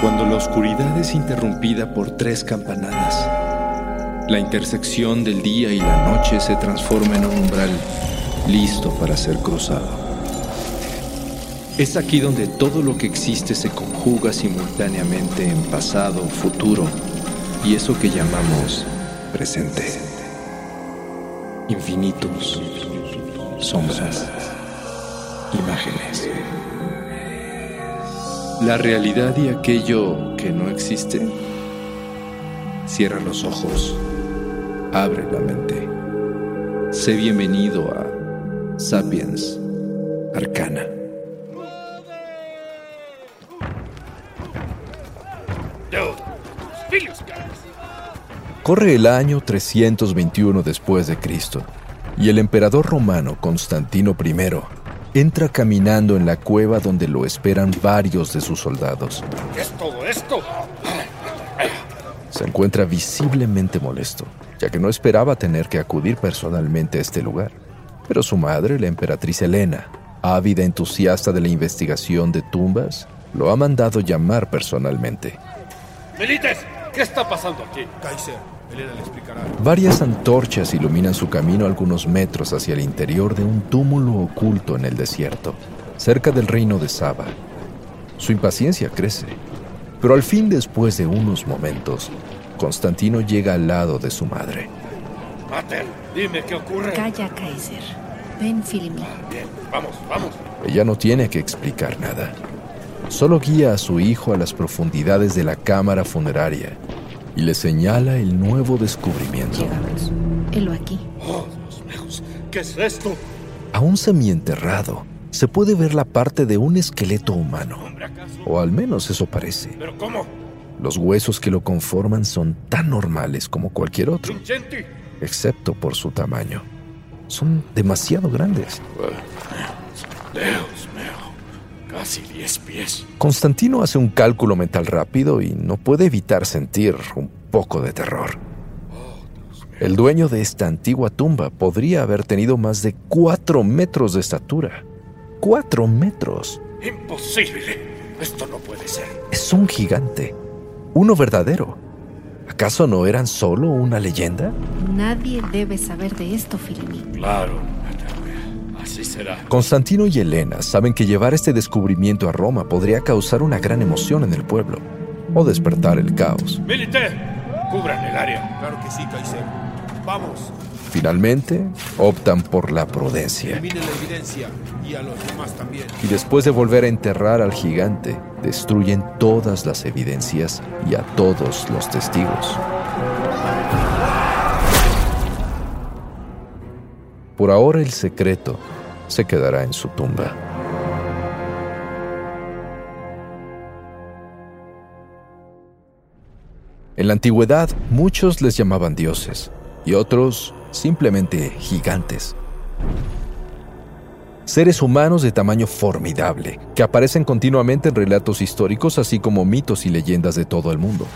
Cuando la oscuridad es interrumpida por tres campanadas, la intersección del día y la noche se transforma en un umbral listo para ser cruzado. Es aquí donde todo lo que existe se conjuga simultáneamente en pasado, futuro y eso que llamamos presente. Infinitos, sombras, imágenes. La realidad y aquello que no existe. Cierra los ojos, abre la mente. Sé bienvenido a Sapiens Arcana. Corre el año 321 después de Cristo y el emperador romano Constantino I entra caminando en la cueva donde lo esperan varios de sus soldados. ¿Qué es todo esto? Se encuentra visiblemente molesto, ya que no esperaba tener que acudir personalmente a este lugar. Pero su madre, la emperatriz Helena, ávida entusiasta de la investigación de tumbas, lo ha mandado llamar personalmente. ¡Melites! ¿Qué está pasando aquí? Kaiser, Elena. Varias antorchas iluminan su camino algunos metros hacia el interior de un túmulo oculto en el desierto, cerca del reino de Saba. Su impaciencia crece, pero al fin, después de unos momentos, Constantino llega al lado de su madre. Mater, dime qué ocurre. Calla, Kaiser. Ven, Filimi. Bien, vamos, vamos. Ella no tiene que explicar nada. Solo guía a su hijo a las profundidades de la cámara funeraria y le señala el nuevo descubrimiento. Llegamos. Helo aquí. Oh, Dios mío, ¿qué es esto? Aún semienterrado, se puede ver la parte de un esqueleto humano. O al menos eso parece. ¿Pero cómo? Los huesos que lo conforman son tan normales como cualquier otro, excepto por su tamaño. Son demasiado grandes. Dios mío. Casi 10 pies. Constantino hace un cálculo mental rápido y no puede evitar sentir un poco de terror. El dueño de esta antigua tumba podría haber tenido más de cuatro metros de estatura. ¡Cuatro metros! Imposible. Esto no puede ser. Es un gigante. Uno verdadero. ¿Acaso no eran solo una leyenda? Nadie debe saber de esto, Filimi. Claro. Así será. Constantino y Helena saben que llevar este descubrimiento a Roma podría causar una gran emoción en el pueblo o despertar el caos. Milite, cubran el área. Claro que sí, Kaiser. Vamos, Finalmente, optan por la prudencia eliminen la evidencia y a los demás también. y después de volver a enterrar al gigante, destruyen todas las evidencias y a todos los testigos. Por ahora el secreto se quedará en su tumba. En la antigüedad muchos les llamaban dioses y otros simplemente gigantes. Seres humanos de tamaño formidable que aparecen continuamente en relatos históricos así como mitos y leyendas de todo el mundo.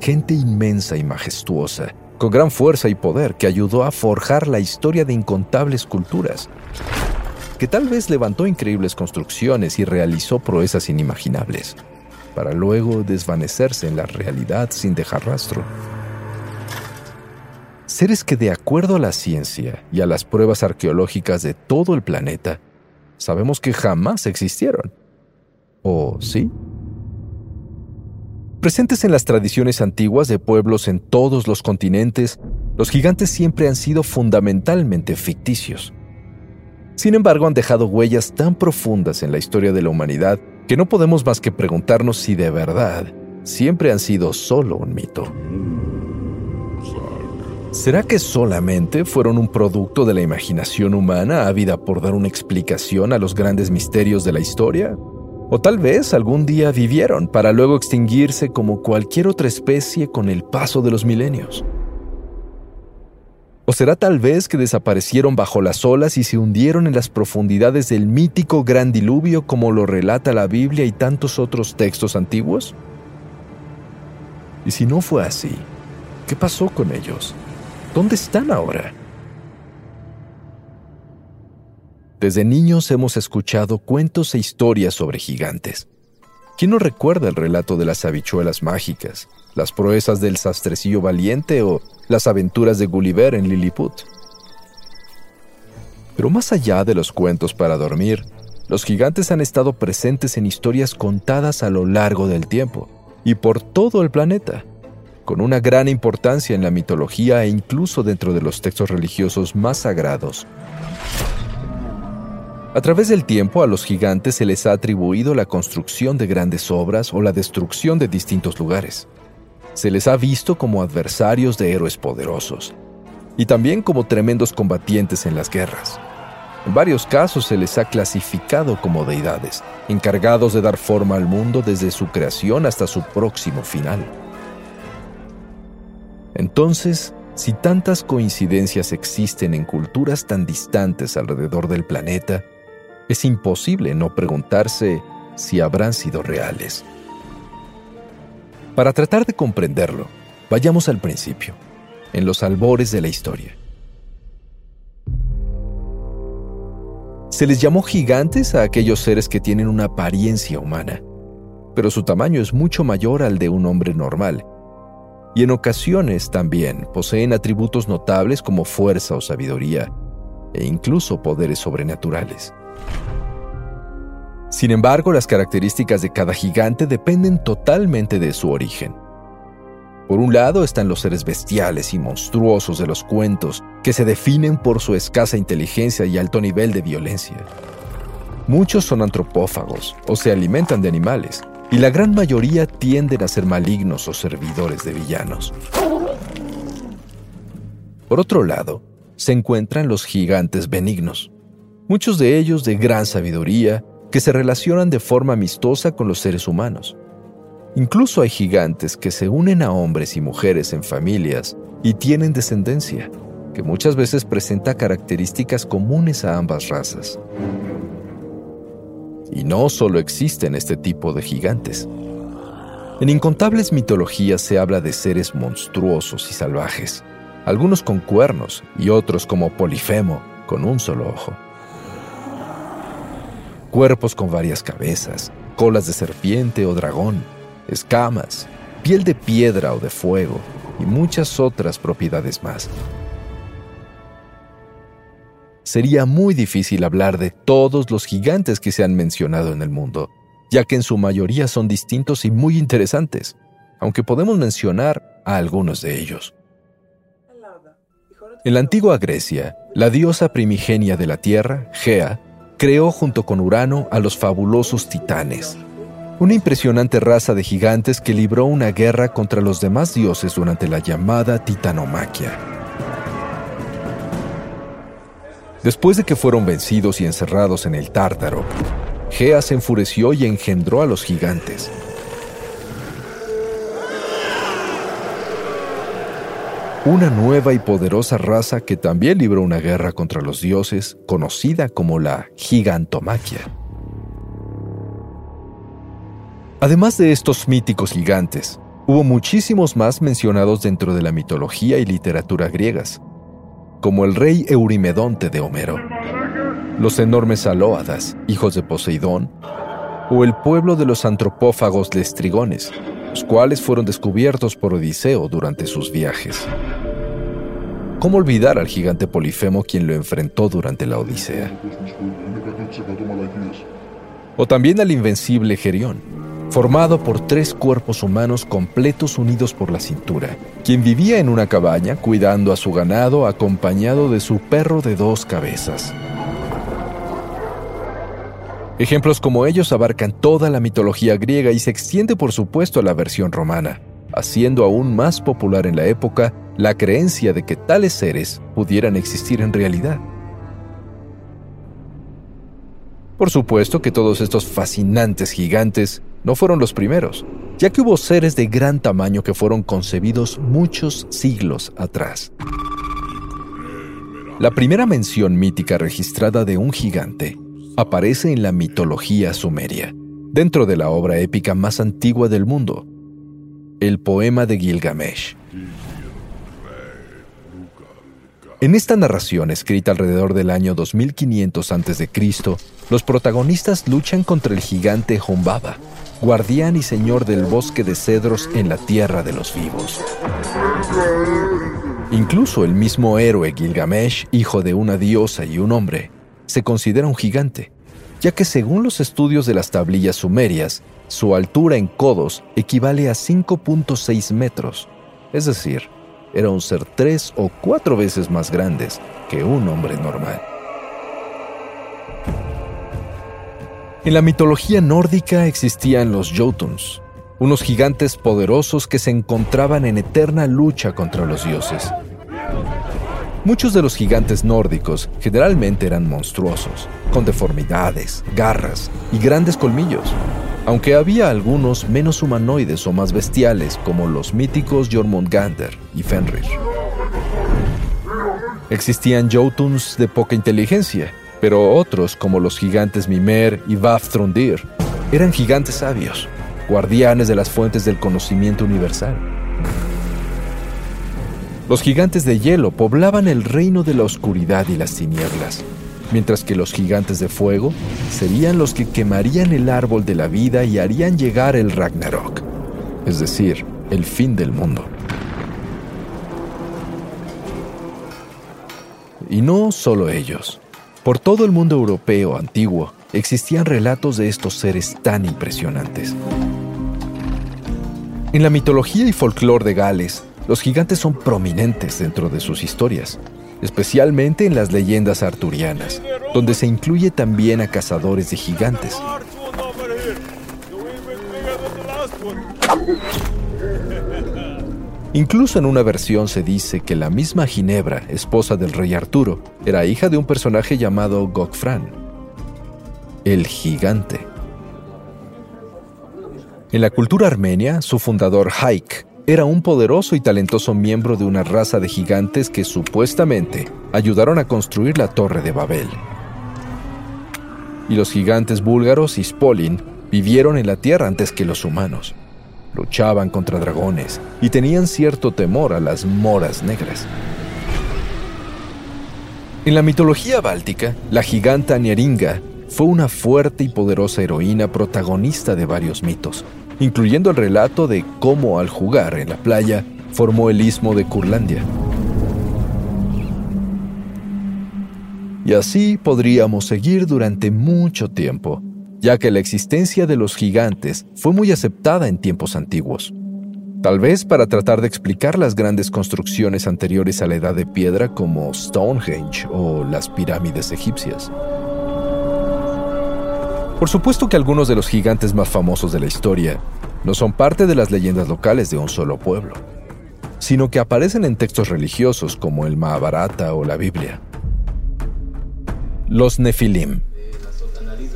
Gente inmensa y majestuosa, con gran fuerza y poder que ayudó a forjar la historia de incontables culturas, que tal vez levantó increíbles construcciones y realizó proezas inimaginables, para luego desvanecerse en la realidad sin dejar rastro. Seres que de acuerdo a la ciencia y a las pruebas arqueológicas de todo el planeta, sabemos que jamás existieron. ¿O sí? Presentes en las tradiciones antiguas de pueblos en todos los continentes, los gigantes siempre han sido fundamentalmente ficticios. Sin embargo, han dejado huellas tan profundas en la historia de la humanidad que no podemos más que preguntarnos si de verdad siempre han sido solo un mito. ¿Será que solamente fueron un producto de la imaginación humana ávida por dar una explicación a los grandes misterios de la historia? O tal vez algún día vivieron para luego extinguirse como cualquier otra especie con el paso de los milenios. ¿O será tal vez que desaparecieron bajo las olas y se hundieron en las profundidades del mítico gran diluvio como lo relata la Biblia y tantos otros textos antiguos? Y si no fue así, ¿qué pasó con ellos? ¿Dónde están ahora? Desde niños hemos escuchado cuentos e historias sobre gigantes. ¿Quién no recuerda el relato de las habichuelas mágicas, las proezas del sastrecillo valiente o las aventuras de Gulliver en Lilliput? Pero más allá de los cuentos para dormir, los gigantes han estado presentes en historias contadas a lo largo del tiempo y por todo el planeta, con una gran importancia en la mitología e incluso dentro de los textos religiosos más sagrados. A través del tiempo a los gigantes se les ha atribuido la construcción de grandes obras o la destrucción de distintos lugares. Se les ha visto como adversarios de héroes poderosos y también como tremendos combatientes en las guerras. En varios casos se les ha clasificado como deidades, encargados de dar forma al mundo desde su creación hasta su próximo final. Entonces, si tantas coincidencias existen en culturas tan distantes alrededor del planeta, es imposible no preguntarse si habrán sido reales. Para tratar de comprenderlo, vayamos al principio, en los albores de la historia. Se les llamó gigantes a aquellos seres que tienen una apariencia humana, pero su tamaño es mucho mayor al de un hombre normal, y en ocasiones también poseen atributos notables como fuerza o sabiduría, e incluso poderes sobrenaturales. Sin embargo, las características de cada gigante dependen totalmente de su origen. Por un lado están los seres bestiales y monstruosos de los cuentos, que se definen por su escasa inteligencia y alto nivel de violencia. Muchos son antropófagos o se alimentan de animales, y la gran mayoría tienden a ser malignos o servidores de villanos. Por otro lado, se encuentran los gigantes benignos, muchos de ellos de gran sabiduría, que se relacionan de forma amistosa con los seres humanos. Incluso hay gigantes que se unen a hombres y mujeres en familias y tienen descendencia, que muchas veces presenta características comunes a ambas razas. Y no solo existen este tipo de gigantes. En incontables mitologías se habla de seres monstruosos y salvajes, algunos con cuernos y otros como Polifemo, con un solo ojo cuerpos con varias cabezas, colas de serpiente o dragón, escamas, piel de piedra o de fuego y muchas otras propiedades más. Sería muy difícil hablar de todos los gigantes que se han mencionado en el mundo, ya que en su mayoría son distintos y muy interesantes, aunque podemos mencionar a algunos de ellos. En la antigua Grecia, la diosa primigenia de la tierra, Gea, creó junto con Urano a los fabulosos titanes, una impresionante raza de gigantes que libró una guerra contra los demás dioses durante la llamada titanomaquia. Después de que fueron vencidos y encerrados en el Tártaro, Gea se enfureció y engendró a los gigantes, una nueva y poderosa raza que también libró una guerra contra los dioses, conocida como la gigantomaquia. Además de estos míticos gigantes, hubo muchísimos más mencionados dentro de la mitología y literatura griegas, como el rey Eurimedonte de Homero, los enormes alóadas, hijos de Poseidón, o el pueblo de los antropófagos lestrigones, los cuales fueron descubiertos por Odiseo durante sus viajes. ¿Cómo olvidar al gigante Polifemo quien lo enfrentó durante la Odisea? O también al invencible Gerión, formado por tres cuerpos humanos completos unidos por la cintura, quien vivía en una cabaña cuidando a su ganado acompañado de su perro de dos cabezas. Ejemplos como ellos abarcan toda la mitología griega y se extiende por supuesto a la versión romana, haciendo aún más popular en la época la creencia de que tales seres pudieran existir en realidad. Por supuesto que todos estos fascinantes gigantes no fueron los primeros, ya que hubo seres de gran tamaño que fueron concebidos muchos siglos atrás. La primera mención mítica registrada de un gigante aparece en la mitología sumeria, dentro de la obra épica más antigua del mundo, el poema de Gilgamesh. En esta narración, escrita alrededor del año 2500 a.C., los protagonistas luchan contra el gigante Humbaba, guardián y señor del bosque de cedros en la tierra de los vivos. Incluso el mismo héroe Gilgamesh, hijo de una diosa y un hombre, se considera un gigante, ya que según los estudios de las tablillas sumerias, su altura en codos equivale a 5.6 metros, es decir, era un ser tres o cuatro veces más grandes que un hombre normal. En la mitología nórdica existían los Jotuns, unos gigantes poderosos que se encontraban en eterna lucha contra los dioses. Muchos de los gigantes nórdicos generalmente eran monstruosos, con deformidades, garras y grandes colmillos, aunque había algunos menos humanoides o más bestiales como los míticos Jormungandr y Fenrir. Existían Jotuns de poca inteligencia, pero otros como los gigantes Mimer y Vafthrundir eran gigantes sabios, guardianes de las fuentes del conocimiento universal. Los gigantes de hielo poblaban el reino de la oscuridad y las tinieblas, mientras que los gigantes de fuego serían los que quemarían el árbol de la vida y harían llegar el Ragnarok, es decir, el fin del mundo. Y no solo ellos. Por todo el mundo europeo antiguo existían relatos de estos seres tan impresionantes. En la mitología y folclore de Gales, los gigantes son prominentes dentro de sus historias, especialmente en las leyendas arturianas, donde se incluye también a cazadores de gigantes. Incluso en una versión se dice que la misma Ginebra, esposa del rey Arturo, era hija de un personaje llamado Gokfran, el gigante. En la cultura armenia, su fundador Haik era un poderoso y talentoso miembro de una raza de gigantes que supuestamente ayudaron a construir la Torre de Babel. Y los gigantes búlgaros y Spolin vivieron en la Tierra antes que los humanos. Luchaban contra dragones y tenían cierto temor a las moras negras. En la mitología báltica, la giganta Nieringa fue una fuerte y poderosa heroína protagonista de varios mitos, incluyendo el relato de cómo al jugar en la playa formó el istmo de Curlandia. Y así podríamos seguir durante mucho tiempo, ya que la existencia de los gigantes fue muy aceptada en tiempos antiguos. Tal vez para tratar de explicar las grandes construcciones anteriores a la edad de piedra como Stonehenge o las pirámides egipcias. Por supuesto que algunos de los gigantes más famosos de la historia no son parte de las leyendas locales de un solo pueblo, sino que aparecen en textos religiosos como el Mahabharata o la Biblia. Los Nefilim,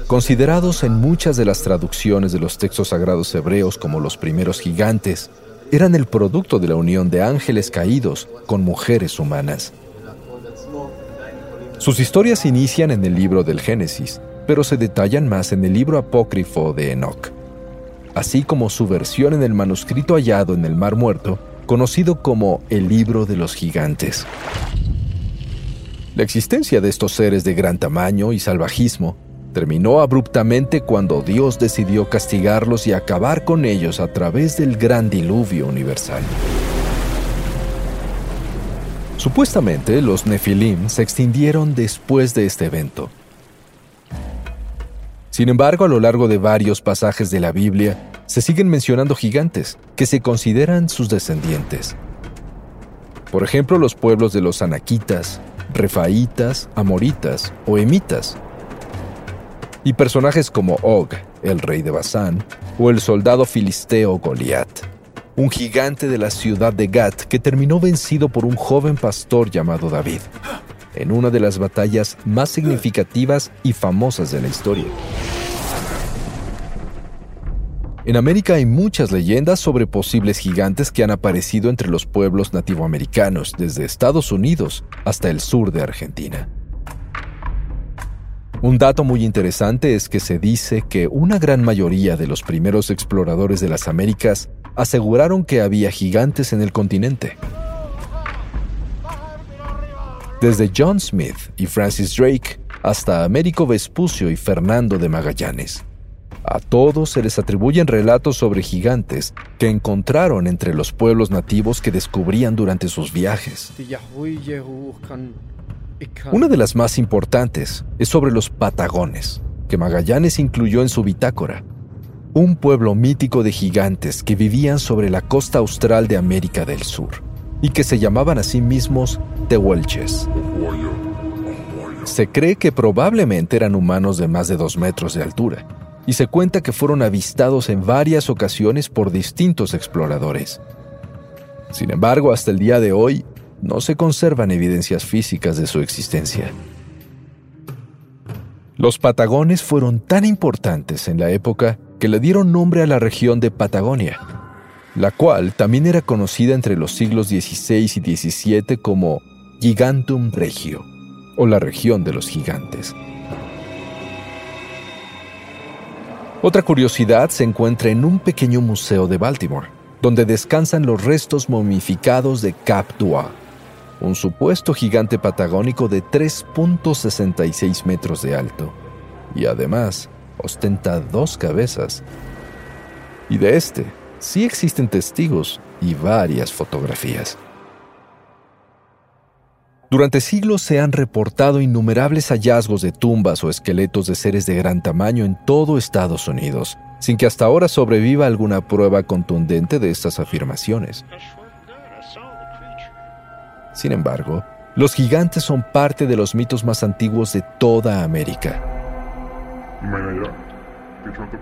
considerados en muchas de las traducciones de los textos sagrados hebreos como los primeros gigantes, eran el producto de la unión de ángeles caídos con mujeres humanas. Sus historias inician en el libro del Génesis, pero se detallan más en el libro apócrifo de Enoch, así como su versión en el manuscrito hallado en el Mar Muerto, conocido como el Libro de los Gigantes. La existencia de estos seres de gran tamaño y salvajismo terminó abruptamente cuando Dios decidió castigarlos y acabar con ellos a través del gran diluvio universal. Supuestamente los Nefilim se extinguieron después de este evento, sin embargo, a lo largo de varios pasajes de la Biblia, se siguen mencionando gigantes, que se consideran sus descendientes. Por ejemplo, los pueblos de los anaquitas, refaitas, amoritas o emitas. Y personajes como Og, el rey de Basán, o el soldado filisteo Goliat, un gigante de la ciudad de Gat que terminó vencido por un joven pastor llamado David en una de las batallas más significativas y famosas de la historia. En América hay muchas leyendas sobre posibles gigantes que han aparecido entre los pueblos nativoamericanos, desde Estados Unidos hasta el sur de Argentina. Un dato muy interesante es que se dice que una gran mayoría de los primeros exploradores de las Américas aseguraron que había gigantes en el continente. Desde John Smith y Francis Drake hasta Américo Vespucio y Fernando de Magallanes. A todos se les atribuyen relatos sobre gigantes que encontraron entre los pueblos nativos que descubrían durante sus viajes. Una de las más importantes es sobre los Patagones, que Magallanes incluyó en su bitácora. Un pueblo mítico de gigantes que vivían sobre la costa austral de América del Sur y que se llamaban a sí mismos Tehuelches. Se cree que probablemente eran humanos de más de dos metros de altura, y se cuenta que fueron avistados en varias ocasiones por distintos exploradores. Sin embargo, hasta el día de hoy, no se conservan evidencias físicas de su existencia. Los patagones fueron tan importantes en la época que le dieron nombre a la región de Patagonia, la cual también era conocida entre los siglos XVI y XVII como Gigantum Regio, o la región de los gigantes. Otra curiosidad se encuentra en un pequeño museo de Baltimore, donde descansan los restos momificados de Cap Dua, un supuesto gigante patagónico de 3.66 metros de alto, y además ostenta dos cabezas. Y de este sí existen testigos y varias fotografías. Durante siglos se han reportado innumerables hallazgos de tumbas o esqueletos de seres de gran tamaño en todo Estados Unidos, sin que hasta ahora sobreviva alguna prueba contundente de estas afirmaciones. Sin embargo, los gigantes son parte de los mitos más antiguos de toda América.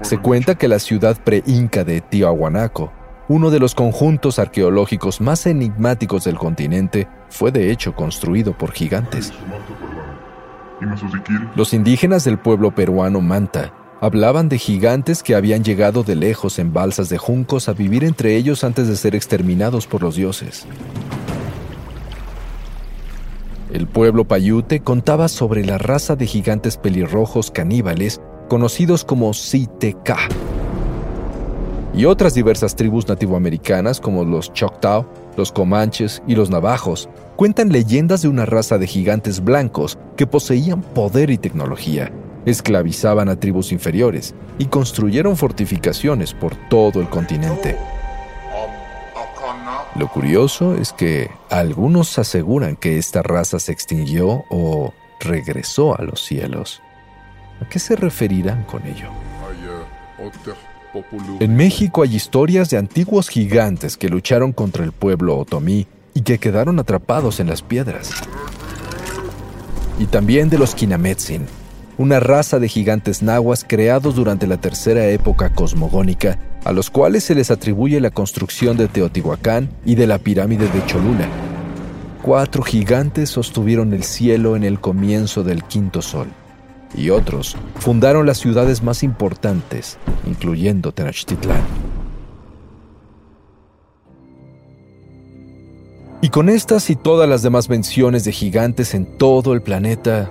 Se cuenta que la ciudad pre-inca de Tiahuanaco uno de los conjuntos arqueológicos más enigmáticos del continente, fue de hecho construido por gigantes. Los indígenas del pueblo peruano Manta hablaban de gigantes que habían llegado de lejos en balsas de juncos a vivir entre ellos antes de ser exterminados por los dioses. El pueblo payute contaba sobre la raza de gigantes pelirrojos caníbales conocidos como Siteka y otras diversas tribus nativoamericanas como los Choctaw, los Comanches y los Navajos cuentan leyendas de una raza de gigantes blancos que poseían poder y tecnología, esclavizaban a tribus inferiores y construyeron fortificaciones por todo el continente. Lo curioso es que algunos aseguran que esta raza se extinguió o regresó a los cielos. ¿A qué se referirán con ello? En México hay historias de antiguos gigantes que lucharon contra el pueblo otomí y que quedaron atrapados en las piedras. Y también de los Kinametsin, una raza de gigantes nahuas creados durante la tercera época cosmogónica, a los cuales se les atribuye la construcción de Teotihuacán y de la pirámide de Cholula. Cuatro gigantes sostuvieron el cielo en el comienzo del quinto sol y otros fundaron las ciudades más importantes, incluyendo Tenochtitlán. Y con estas y todas las demás menciones de gigantes en todo el planeta,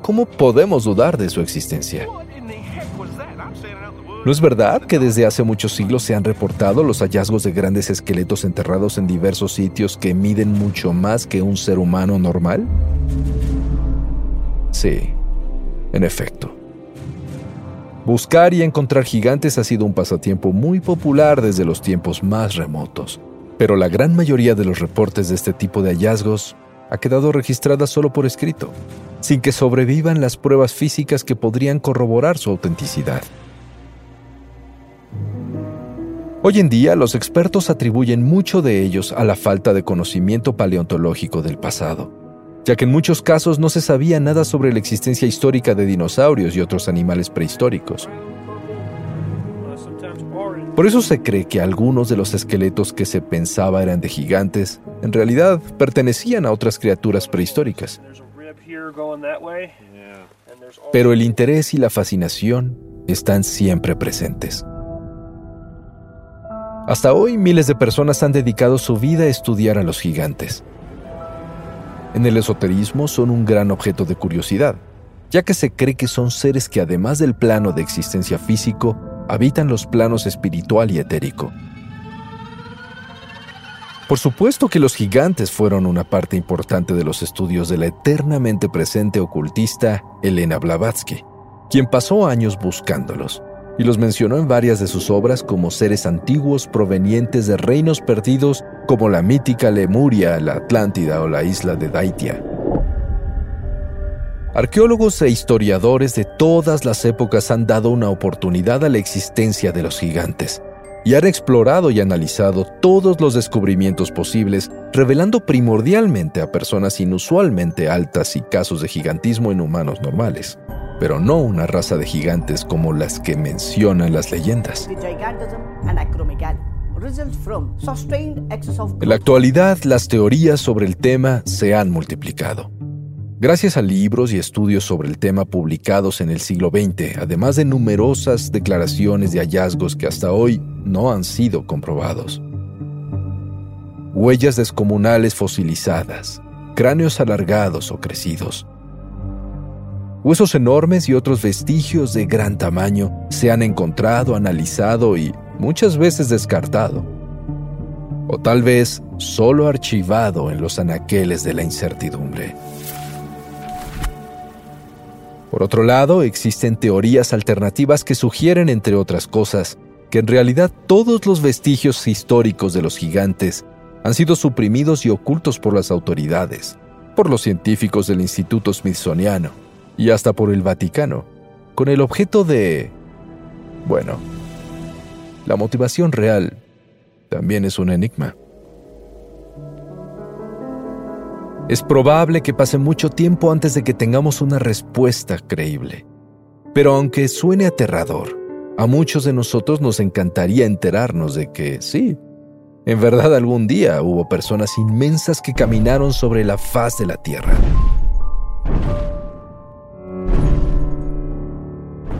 ¿cómo podemos dudar de su existencia? ¿No es verdad que desde hace muchos siglos se han reportado los hallazgos de grandes esqueletos enterrados en diversos sitios que miden mucho más que un ser humano normal? Sí, en efecto, buscar y encontrar gigantes ha sido un pasatiempo muy popular desde los tiempos más remotos, pero la gran mayoría de los reportes de este tipo de hallazgos ha quedado registrada solo por escrito, sin que sobrevivan las pruebas físicas que podrían corroborar su autenticidad. Hoy en día los expertos atribuyen mucho de ellos a la falta de conocimiento paleontológico del pasado ya que en muchos casos no se sabía nada sobre la existencia histórica de dinosaurios y otros animales prehistóricos. Por eso se cree que algunos de los esqueletos que se pensaba eran de gigantes, en realidad pertenecían a otras criaturas prehistóricas. Pero el interés y la fascinación están siempre presentes. Hasta hoy miles de personas han dedicado su vida a estudiar a los gigantes en el esoterismo son un gran objeto de curiosidad, ya que se cree que son seres que además del plano de existencia físico, habitan los planos espiritual y etérico. Por supuesto que los gigantes fueron una parte importante de los estudios de la eternamente presente ocultista Elena Blavatsky, quien pasó años buscándolos y los mencionó en varias de sus obras como seres antiguos provenientes de reinos perdidos como la mítica Lemuria, la Atlántida o la isla de Daitia. Arqueólogos e historiadores de todas las épocas han dado una oportunidad a la existencia de los gigantes y han explorado y analizado todos los descubrimientos posibles, revelando primordialmente a personas inusualmente altas y casos de gigantismo en humanos normales, pero no una raza de gigantes como las que mencionan las leyendas. En la actualidad, las teorías sobre el tema se han multiplicado. Gracias a libros y estudios sobre el tema publicados en el siglo XX, además de numerosas declaraciones de hallazgos que hasta hoy no han sido comprobados. Huellas descomunales fosilizadas, cráneos alargados o crecidos, huesos enormes y otros vestigios de gran tamaño se han encontrado, analizado y muchas veces descartado. O tal vez solo archivado en los anaqueles de la incertidumbre. Por otro lado, existen teorías alternativas que sugieren, entre otras cosas, que en realidad todos los vestigios históricos de los gigantes han sido suprimidos y ocultos por las autoridades, por los científicos del Instituto Smithsoniano y hasta por el Vaticano, con el objeto de... Bueno, la motivación real también es un enigma. Es probable que pase mucho tiempo antes de que tengamos una respuesta creíble. Pero aunque suene aterrador, a muchos de nosotros nos encantaría enterarnos de que sí, en verdad algún día hubo personas inmensas que caminaron sobre la faz de la Tierra.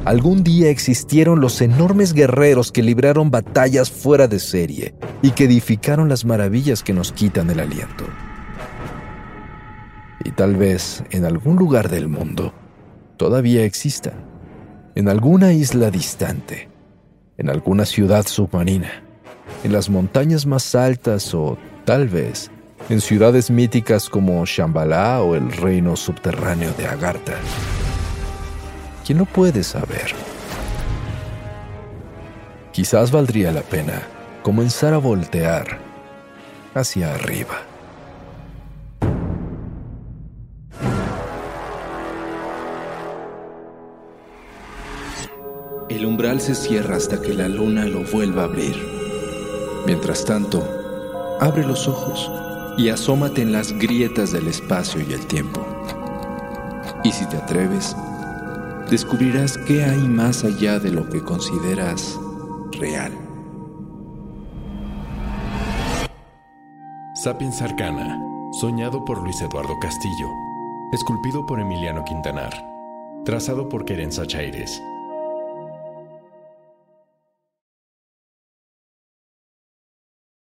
Algún día existieron los enormes guerreros que libraron batallas fuera de serie y que edificaron las maravillas que nos quitan el aliento y tal vez en algún lugar del mundo todavía exista, en alguna isla distante, en alguna ciudad submarina, en las montañas más altas o tal vez en ciudades míticas como Shambhala o el reino subterráneo de Agartha. ¿Quién lo puede saber? Quizás valdría la pena comenzar a voltear hacia arriba. El umbral se cierra hasta que la luna lo vuelva a abrir. Mientras tanto, abre los ojos y asómate en las grietas del espacio y el tiempo. Y si te atreves, descubrirás qué hay más allá de lo que consideras real. Sapiens Arcana, soñado por Luis Eduardo Castillo, esculpido por Emiliano Quintanar, trazado por Querenza Chaires